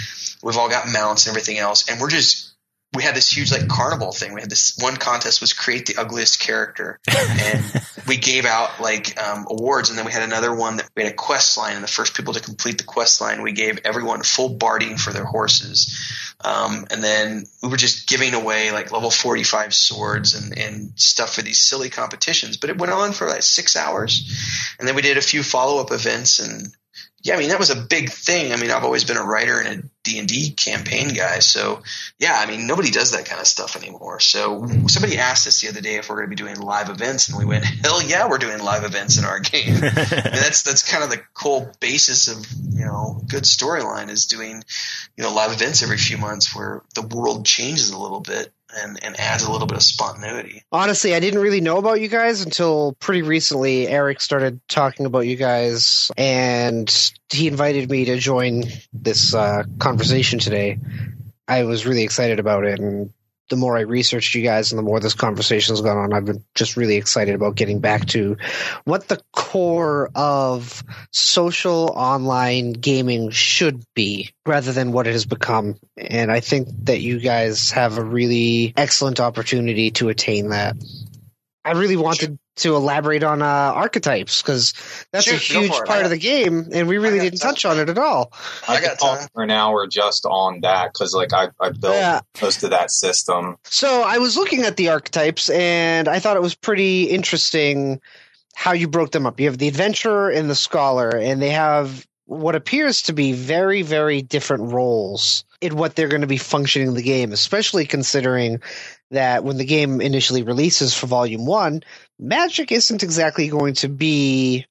We've all got mounts and everything else, and we're just we had this huge like carnival thing. We had this one contest was create the ugliest character, and we gave out like um, awards. And then we had another one that we had a quest line, and the first people to complete the quest line, we gave everyone full barding for their horses. Um, and then we were just giving away like level 45 swords and, and stuff for these silly competitions. But it went on for like six hours, and then we did a few follow up events and yeah, I mean that was a big thing. I mean, I've always been a writer and a D and D campaign guy, so yeah, I mean nobody does that kind of stuff anymore. So somebody asked us the other day if we're going to be doing live events, and we went, hell yeah, we're doing live events in our game. that's that's kind of the whole basis of you know good storyline is doing you know live events every few months where the world changes a little bit and, and adds a little bit of spontaneity. Honestly, I didn't really know about you guys until pretty recently. Eric started talking about you guys, and he invited me to join this uh, conversation today. I was really excited about it, and the more I researched you guys and the more this conversation's gone on, I've been just really excited about getting back to what the core of social online gaming should be rather than what it has become. And I think that you guys have a really excellent opportunity to attain that. I really wanted to elaborate on uh, archetypes because that's a huge part of the game, and we really didn't touch on it at all. I, I got time for an hour just on that because, like, I, I built yeah. most of that system. So I was looking at the archetypes, and I thought it was pretty interesting how you broke them up. You have the adventurer and the scholar, and they have what appears to be very, very different roles in what they're going to be functioning in the game, especially considering that when the game initially releases for Volume 1, magic isn't exactly going to be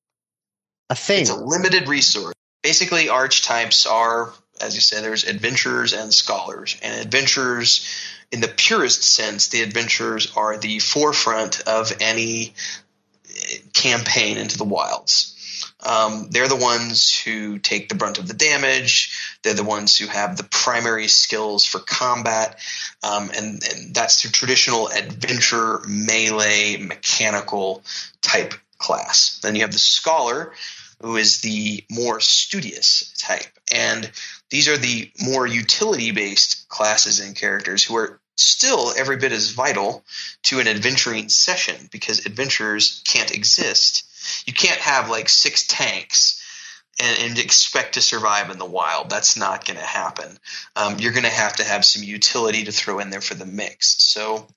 a thing. It's a limited resource. Basically, archetypes are as you said, there's adventurers and scholars. And adventurers, in the purest sense, the adventurers are the forefront of any campaign into the wilds. Um, they're the ones who take the brunt of the damage. They're the ones who have the primary skills for combat, um, and, and that's the traditional adventure melee mechanical type class. Then you have the scholar, who is the more studious type, and these are the more utility based classes and characters who are still every bit as vital to an adventuring session because adventurers can't exist you can't have like six tanks and, and expect to survive in the wild. That's not going to happen. Um, you're going to have to have some utility to throw in there for the mix. So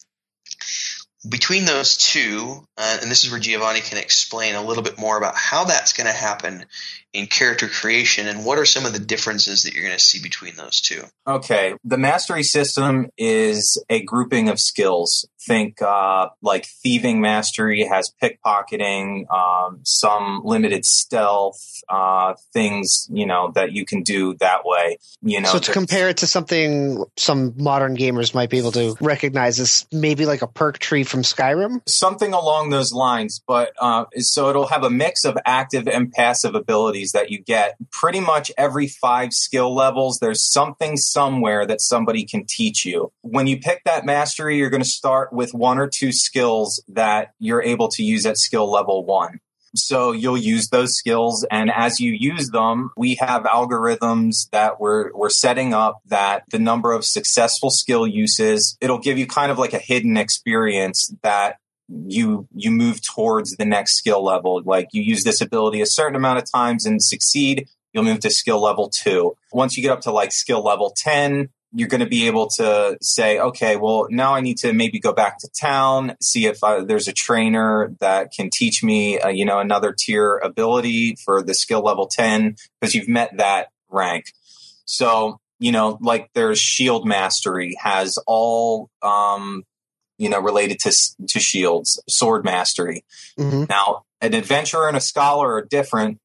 between those two, uh, and this is where Giovanni can explain a little bit more about how that's going to happen in character creation and what are some of the differences that you're going to see between those two. Okay, the mastery system is a grouping of skills. Think uh, like thieving mastery has pickpocketing, um, some limited stealth, uh, things you know that you can do that way. You know, so to compare it to something some modern gamers might be able to recognize as maybe like a perk tree from Skyrim, something along those lines. But uh, so it'll have a mix of active and passive abilities that you get. Pretty much every five skill levels, there's something somewhere that somebody can teach you. When you pick that mastery, you're going to start with one or two skills that you're able to use at skill level one. So you'll use those skills. And as you use them, we have algorithms that we're, we're setting up that the number of successful skill uses, it'll give you kind of like a hidden experience that you you move towards the next skill level. Like you use this ability a certain amount of times and succeed you'll move to skill level 2 once you get up to like skill level 10 you're going to be able to say okay well now i need to maybe go back to town see if I, there's a trainer that can teach me uh, you know another tier ability for the skill level 10 because you've met that rank. So you know like there's shield mastery has all um you know, related to to shields, sword mastery. Mm-hmm. Now, an adventurer and a scholar are different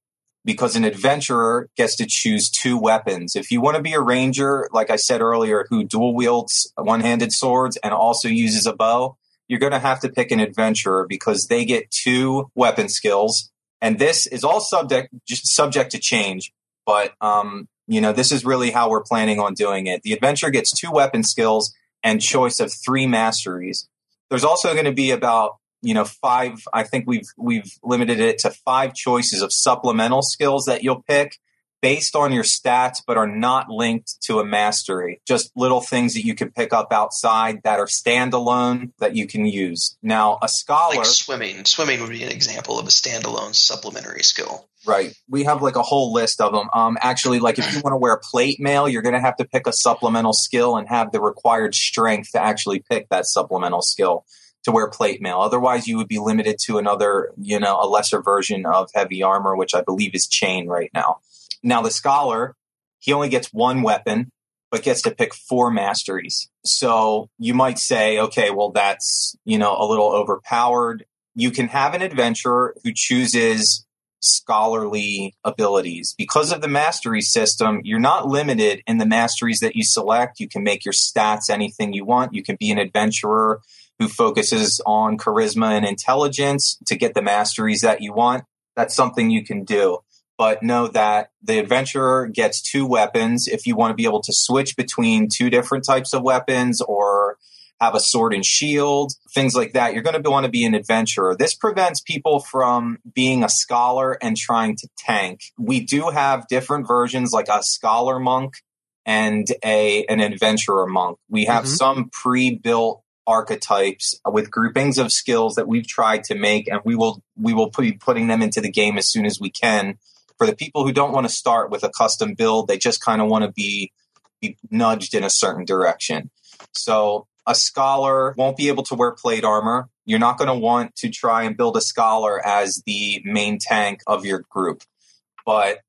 because an adventurer gets to choose two weapons. If you want to be a ranger, like I said earlier, who dual wields one-handed swords and also uses a bow, you're going to have to pick an adventurer because they get two weapon skills, and this is all subject just subject to change. But um, you know, this is really how we're planning on doing it. The adventurer gets two weapon skills and choice of three masteries. There's also going to be about you know five. I think we've we've limited it to five choices of supplemental skills that you'll pick based on your stats, but are not linked to a mastery. Just little things that you can pick up outside that are standalone that you can use. Now, a scholar. Like swimming. Swimming would be an example of a standalone supplementary skill. Right. We have like a whole list of them. Um, actually, like if you want to wear plate mail, you're going to have to pick a supplemental skill and have the required strength to actually pick that supplemental skill to wear plate mail. Otherwise, you would be limited to another, you know, a lesser version of heavy armor, which I believe is chain right now. Now, the scholar, he only gets one weapon, but gets to pick four masteries. So you might say, okay, well, that's, you know, a little overpowered. You can have an adventurer who chooses scholarly abilities. Because of the mastery system, you're not limited in the masteries that you select. You can make your stats anything you want. You can be an adventurer who focuses on charisma and intelligence to get the masteries that you want. That's something you can do. But know that the adventurer gets two weapons. If you want to be able to switch between two different types of weapons or have a sword and shield, things like that. You're going to want to be an adventurer. This prevents people from being a scholar and trying to tank. We do have different versions like a scholar monk and a an adventurer monk. We have mm-hmm. some pre-built archetypes with groupings of skills that we've tried to make and we will we will be putting them into the game as soon as we can. For the people who don't want to start with a custom build, they just kind of want to be, be nudged in a certain direction. So a scholar won't be able to wear plate armor. You're not going to want to try and build a scholar as the main tank of your group. But,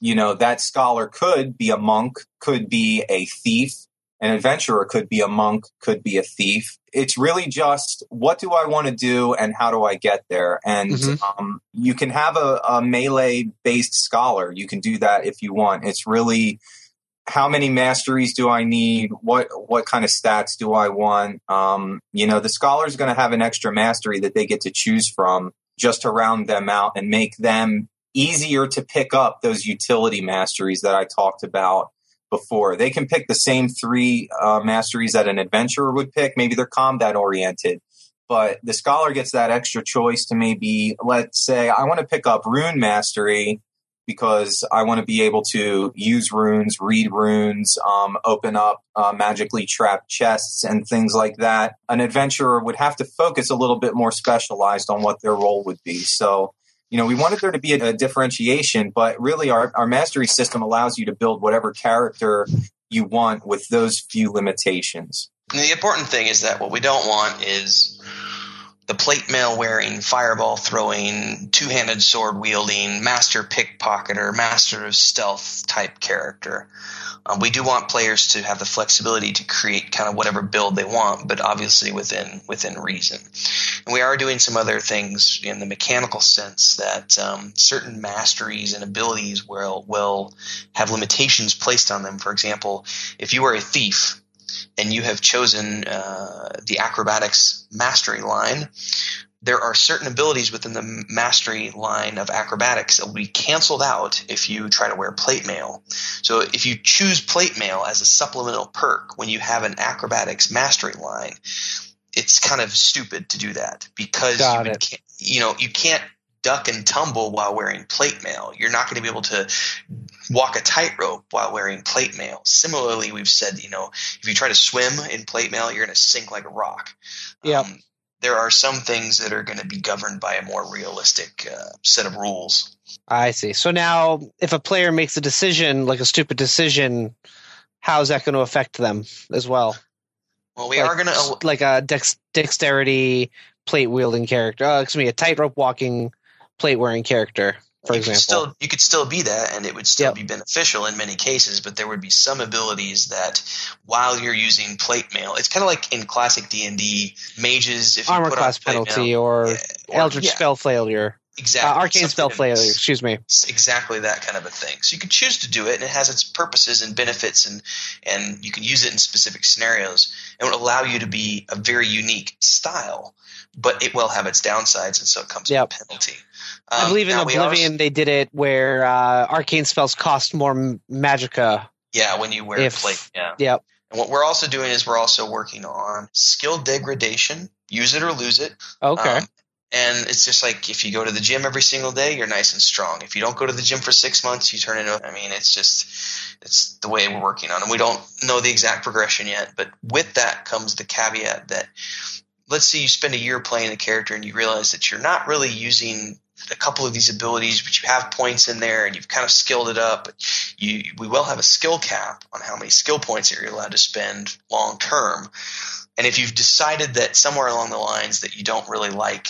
you know, that scholar could be a monk, could be a thief, an adventurer could be a monk, could be a thief. It's really just what do I want to do and how do I get there? And mm-hmm. um, you can have a, a melee based scholar. You can do that if you want. It's really how many masteries do I need? What what kind of stats do I want? Um, you know, the scholar is going to have an extra mastery that they get to choose from just to round them out and make them easier to pick up those utility masteries that I talked about before. They can pick the same three uh, masteries that an adventurer would pick. Maybe they're combat oriented, but the scholar gets that extra choice to maybe, let's say, I want to pick up rune mastery because I want to be able to use runes, read runes, um, open up uh, magically trapped chests, and things like that. An adventurer would have to focus a little bit more specialized on what their role would be. So, you know, we wanted there to be a, a differentiation, but really our, our mastery system allows you to build whatever character you want with those few limitations. The important thing is that what we don't want is the plate mail wearing, fireball throwing, two handed sword wielding, master pickpocketer, master of stealth type character. Um, we do want players to have the flexibility to create kind of whatever build they want, but obviously within within reason. And we are doing some other things in the mechanical sense that um, certain masteries and abilities will will have limitations placed on them. For example, if you are a thief and you have chosen uh, the acrobatics mastery line, there are certain abilities within the mastery line of acrobatics that will be canceled out if you try to wear plate mail. So if you choose plate mail as a supplemental perk when you have an acrobatics mastery line, it's kind of stupid to do that because you, would, you know you can't duck and tumble while wearing plate mail. You're not going to be able to walk a tightrope while wearing plate mail. Similarly, we've said, you know, if you try to swim in plate mail, you're going to sink like a rock. Yeah. Um, there are some things that are going to be governed by a more realistic uh, set of rules. I see. So now, if a player makes a decision, like a stupid decision, how is that going to affect them as well? Well, we like, are going to like a dex- dexterity plate wielding character. Uh, excuse me, a tightrope walking plate wearing character for you example. Could still, you could still be that, and it would still yep. be beneficial in many cases. But there would be some abilities that, while you're using plate mail, it's kind of like in classic D and D mages. If armor class penalty mail, or, yeah, Eldritch yeah. spell failure, exactly, uh, arcane spell failure. Excuse me. Exactly that kind of a thing. So you could choose to do it, and it has its purposes and benefits, and and you can use it in specific scenarios. It would allow you to be a very unique style, but it will have its downsides, and so it comes yep. with a penalty. Um, I believe in Oblivion they did it where uh, arcane spells cost more magicka. Yeah, when you wear if, plate. Yeah. Yep. And what we're also doing is we're also working on skill degradation. Use it or lose it. Okay. Um, and it's just like if you go to the gym every single day, you're nice and strong. If you don't go to the gym for six months, you turn into. I mean, it's just it's the way we're working on, and we don't know the exact progression yet. But with that comes the caveat that let's say you spend a year playing a character and you realize that you're not really using a couple of these abilities, but you have points in there and you've kind of skilled it up. You, we will have a skill cap on how many skill points that you're allowed to spend long term. And if you've decided that somewhere along the lines that you don't really like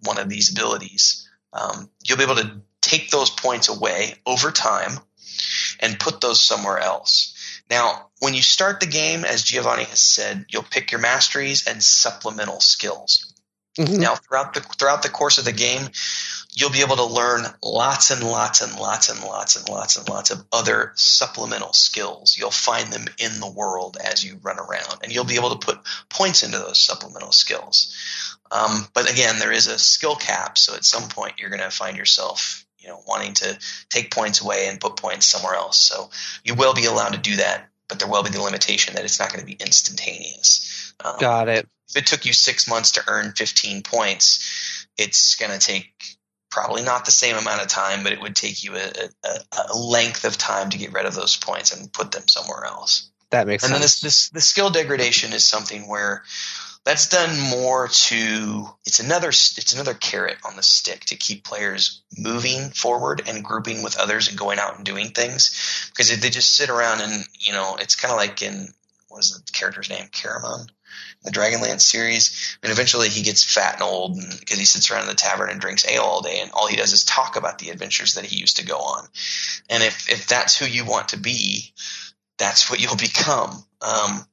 one of these abilities, um, you'll be able to take those points away over time and put those somewhere else. Now, when you start the game, as Giovanni has said, you'll pick your masteries and supplemental skills. Mm-hmm. Now, throughout the throughout the course of the game, you'll be able to learn lots and lots and lots and lots and lots and lots of other supplemental skills. You'll find them in the world as you run around, and you'll be able to put points into those supplemental skills. Um, but again, there is a skill cap, so at some point you're going to find yourself, you know, wanting to take points away and put points somewhere else. So you will be allowed to do that, but there will be the limitation that it's not going to be instantaneous. Um, Got it. If it took you six months to earn 15 points, it's going to take probably not the same amount of time, but it would take you a, a, a, length of time to get rid of those points and put them somewhere else. That makes and sense. And then this, this the skill degradation is something where that's done more to it's another it's another carrot on the stick to keep players moving forward and grouping with others and going out and doing things because if they just sit around and you know it's kind of like in what is the character's name Caramon the Dragonlance series. And eventually he gets fat and old because he sits around in the tavern and drinks ale all day, and all he does is talk about the adventures that he used to go on. And if if that's who you want to be, that's what you'll become. Um,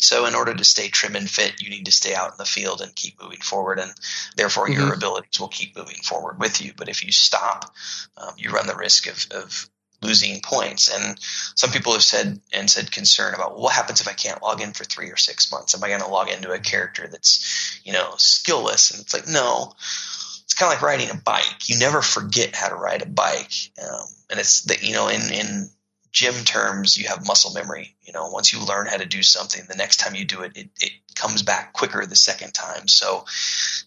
so in order to stay trim and fit, you need to stay out in the field and keep moving forward, and therefore mm-hmm. your abilities will keep moving forward with you. But if you stop, um, you run the risk of, of losing points. And some people have said and said concern about what happens if I can't log in for three or six months? Am I going to log into a character that's, you know, skillless? And it's like, no, it's kind of like riding a bike. You never forget how to ride a bike. Um, and it's that, you know, in, in gym terms, you have muscle memory. You know, once you learn how to do something, the next time you do it, it, it comes back quicker the second time. So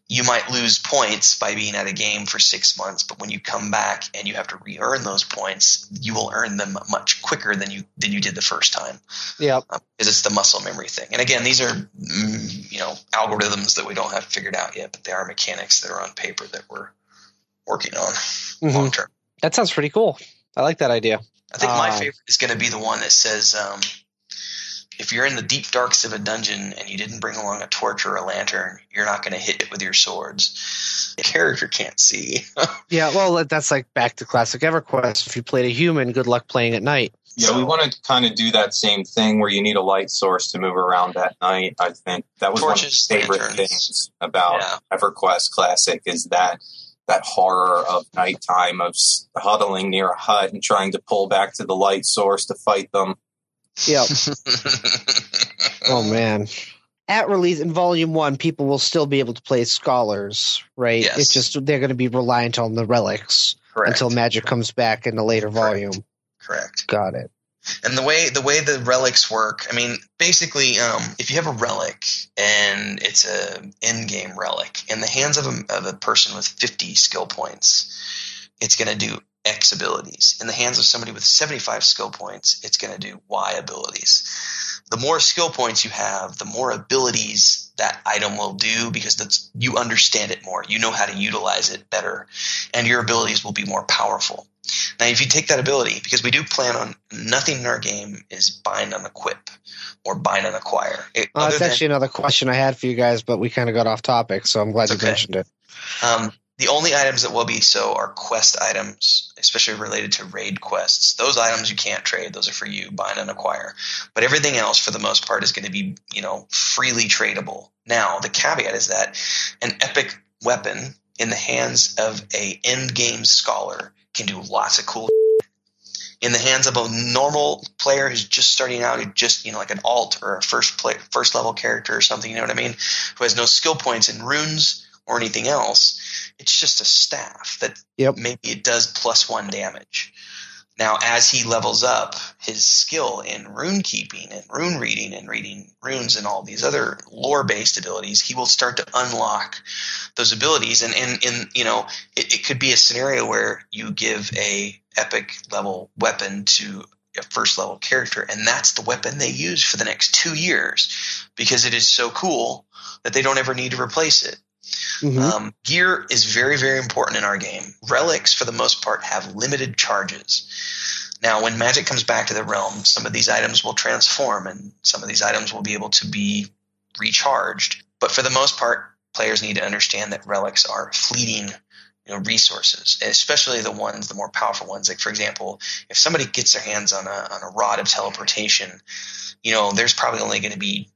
you might lose points by being at a game for six months, but when you come back and you have to re-earn those points, you will earn them much quicker than you than you did the first time. Yeah, um, because it's the muscle memory thing. And again, these are mm, you know algorithms that we don't have figured out yet, but they are mechanics that are on paper that we're working on mm-hmm. long term. That sounds pretty cool. I like that idea. I think my um, favorite is going to be the one that says, um, if you're in the deep darks of a dungeon and you didn't bring along a torch or a lantern, you're not going to hit it with your swords. The character can't see. yeah, well, that's like back to classic EverQuest. If you played a human, good luck playing at night. Yeah, so, we want to kind of do that same thing where you need a light source to move around at night. I think that was torches, one of my favorite lanterns. things about yeah. EverQuest Classic is that that horror of nighttime of huddling near a hut and trying to pull back to the light source to fight them. Yep. oh man. At release in volume one, people will still be able to play scholars, right? Yes. It's just they're going to be reliant on the relics Correct. until magic comes back in a later Correct. volume. Correct. Got it. And the way the way the relics work, I mean, basically, um, if you have a relic and it's a end game relic in the hands of a, of a person with 50 skill points, it's going to do X abilities. In the hands of somebody with 75 skill points, it's going to do Y abilities. The more skill points you have, the more abilities that item will do because that's you understand it more. You know how to utilize it better, and your abilities will be more powerful. Now, if you take that ability, because we do plan on nothing in our game is bind on equip or bind on acquire. It, well, that's than, actually another question I had for you guys, but we kind of got off topic, so I'm glad you okay. mentioned it. Um, the only items that will be so are quest items, especially related to raid quests. Those items you can't trade; those are for you, bind and acquire. But everything else, for the most part, is going to be you know freely tradable. Now, the caveat is that an epic weapon in the hands of a end game scholar can do lots of cool in the hands of a normal player who's just starting out, who just you know like an alt or a first play, first level character or something, you know what I mean, who has no skill points in runes or anything else. It's just a staff that yep. maybe it does plus one damage. Now, as he levels up his skill in rune keeping and rune reading and reading runes and all these other lore based abilities, he will start to unlock those abilities. And in, in you know, it, it could be a scenario where you give a epic level weapon to a first level character, and that's the weapon they use for the next two years because it is so cool that they don't ever need to replace it. Mm-hmm. Um, gear is very, very important in our game. Relics, for the most part, have limited charges. Now, when magic comes back to the realm, some of these items will transform and some of these items will be able to be recharged. But for the most part, players need to understand that relics are fleeting you know, resources, especially the ones, the more powerful ones. Like, for example, if somebody gets their hands on a, on a rod of teleportation, you know, there's probably only going to be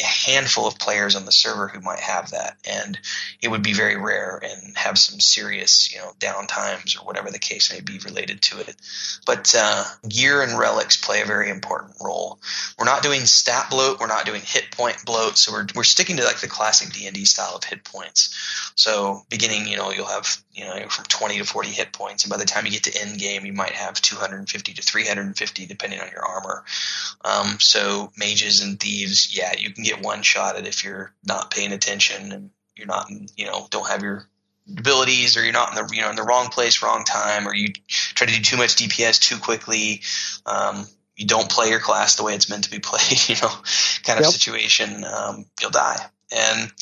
a handful of players on the server who might have that, and it would be very rare and have some serious, you know, downtimes or whatever the case may be related to it. But uh, gear and relics play a very important role. We're not doing stat bloat, we're not doing hit point bloat, so we're we're sticking to like the classic D and D style of hit points. So beginning, you know, you'll have you know from 20 to 40 hit points, and by the time you get to end game, you might have 250 to 350 depending on your armor. Um, so mages and thieves, yeah, you can get one shot at if you're not paying attention and you're not, you know, don't have your abilities or you're not in the you know in the wrong place, wrong time, or you try to do too much DPS too quickly. Um, you don't play your class the way it's meant to be played, you know, kind of yep. situation. Um, you'll die. And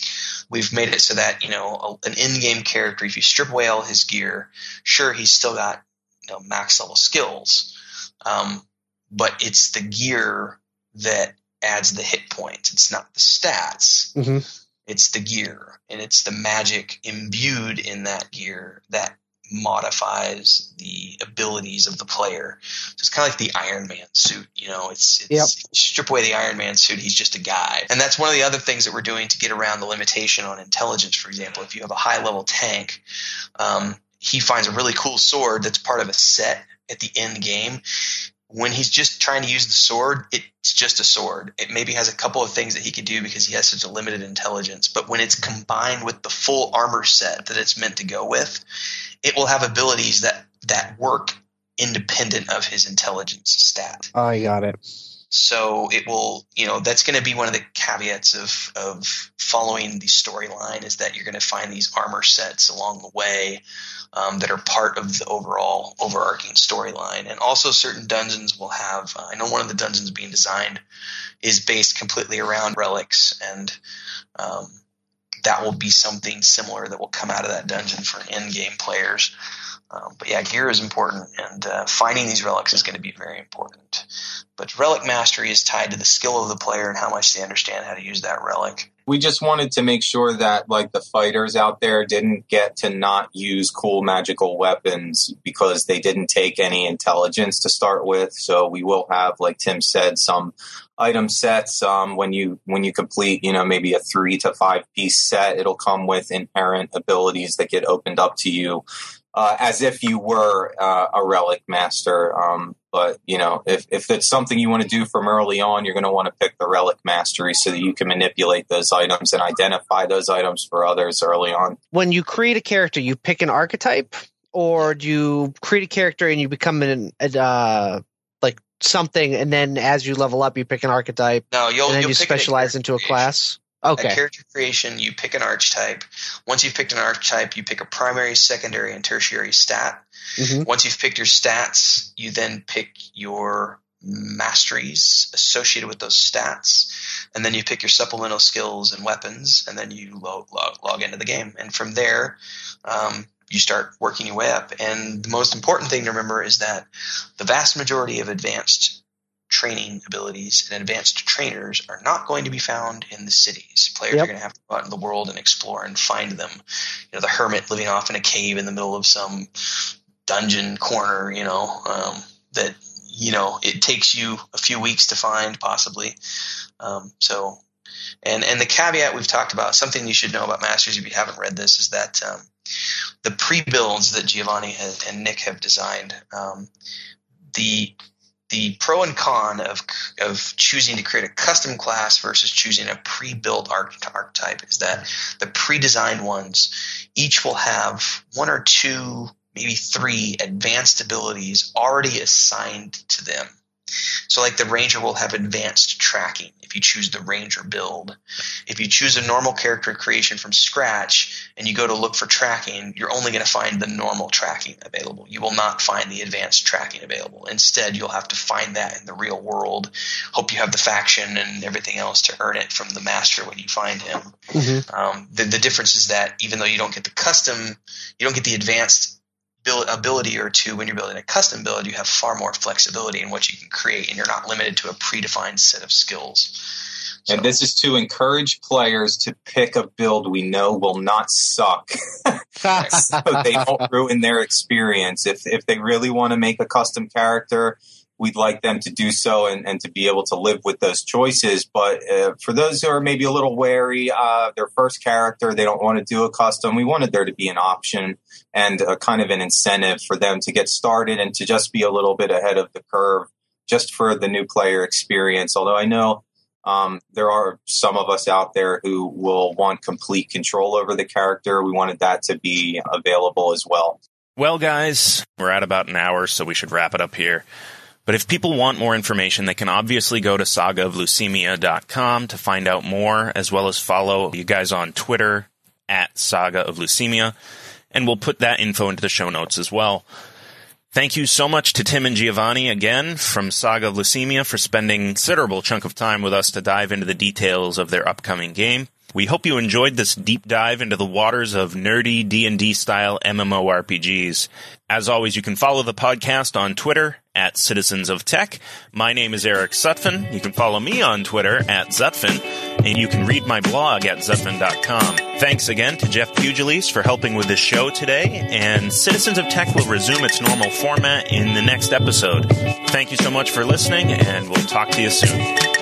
we've made it so that you know an in-game character, if you strip away all his gear, sure he's still got you know max level skills, um, but it's the gear that adds the hit points. It's not the stats. Mm-hmm. It's the gear, and it's the magic imbued in that gear that modifies the abilities of the player. So it's kind of like the Iron Man suit, you know. It's, it's yep. strip away the Iron Man suit, he's just a guy. And that's one of the other things that we're doing to get around the limitation on intelligence. For example, if you have a high level tank, um, he finds a really cool sword that's part of a set at the end game, when he's just trying to use the sword, it's just a sword. It maybe has a couple of things that he could do because he has such a limited intelligence. But when it's combined with the full armor set that it's meant to go with, it will have abilities that that work independent of his intelligence stat. I got it. So it will, you know, that's going to be one of the caveats of of following the storyline is that you're going to find these armor sets along the way um, that are part of the overall overarching storyline. And also, certain dungeons will have. Uh, I know one of the dungeons being designed is based completely around relics, and um, that will be something similar that will come out of that dungeon for end game players. Um, but yeah, gear is important, and uh, finding these relics is going to be very important. But relic mastery is tied to the skill of the player and how much they understand how to use that relic. We just wanted to make sure that like the fighters out there didn't get to not use cool magical weapons because they didn't take any intelligence to start with. So we will have, like Tim said, some item sets. Um, when you when you complete, you know, maybe a three to five piece set, it'll come with inherent abilities that get opened up to you uh, as if you were uh, a relic master. Um, but you know, if if it's something you want to do from early on, you're going to want to pick the relic mastery so that you can manipulate those items and identify those items for others early on. When you create a character, you pick an archetype, or do you create a character and you become an uh, like something, and then as you level up, you pick an archetype. No, you'll and then you'll you specialize into a class. Okay. At character creation, you pick an archetype. Once you've picked an archetype, you pick a primary, secondary, and tertiary stat. Mm-hmm. Once you've picked your stats, you then pick your masteries associated with those stats, and then you pick your supplemental skills and weapons, and then you log, log, log into the game. And from there, um, you start working your way up. And the most important thing to remember is that the vast majority of advanced training abilities and advanced trainers are not going to be found in the cities. Players yep. are going to have to go out in the world and explore and find them. You know, the hermit living off in a cave in the middle of some dungeon corner, you know, um, that, you know, it takes you a few weeks to find possibly. Um, so, and, and the caveat we've talked about, something you should know about Masters if you haven't read this, is that um, the pre-builds that Giovanni and Nick have designed, um, the the pro and con of of choosing to create a custom class versus choosing a pre-built archetype is that the pre-designed ones each will have one or two, maybe three advanced abilities already assigned to them. So, like the Ranger will have advanced tracking if you choose the Ranger build. If you choose a normal character creation from scratch and you go to look for tracking, you're only going to find the normal tracking available. You will not find the advanced tracking available. Instead, you'll have to find that in the real world. Hope you have the faction and everything else to earn it from the master when you find him. Mm-hmm. Um, the, the difference is that even though you don't get the custom, you don't get the advanced ability or two when you're building a custom build you have far more flexibility in what you can create and you're not limited to a predefined set of skills so. and this is to encourage players to pick a build we know will not suck so they don't ruin their experience if if they really want to make a custom character we'd like them to do so and, and to be able to live with those choices. But uh, for those who are maybe a little wary, uh, their first character, they don't want to do a custom. We wanted there to be an option and a kind of an incentive for them to get started and to just be a little bit ahead of the curve just for the new player experience. Although I know um, there are some of us out there who will want complete control over the character. We wanted that to be available as well. Well, guys, we're at about an hour, so we should wrap it up here. But if people want more information, they can obviously go to sagaoflucimia.com to find out more, as well as follow you guys on Twitter at Saga of Lucimia. And we'll put that info into the show notes as well. Thank you so much to Tim and Giovanni again from Saga of Lucimia for spending considerable chunk of time with us to dive into the details of their upcoming game. We hope you enjoyed this deep dive into the waters of nerdy D&D style MMORPGs. As always, you can follow the podcast on Twitter at Citizens of Tech. My name is Eric Sutphen. You can follow me on Twitter at Zutfen, and you can read my blog at Zutphen.com. Thanks again to Jeff Pugliese for helping with this show today, and Citizens of Tech will resume its normal format in the next episode. Thank you so much for listening, and we'll talk to you soon.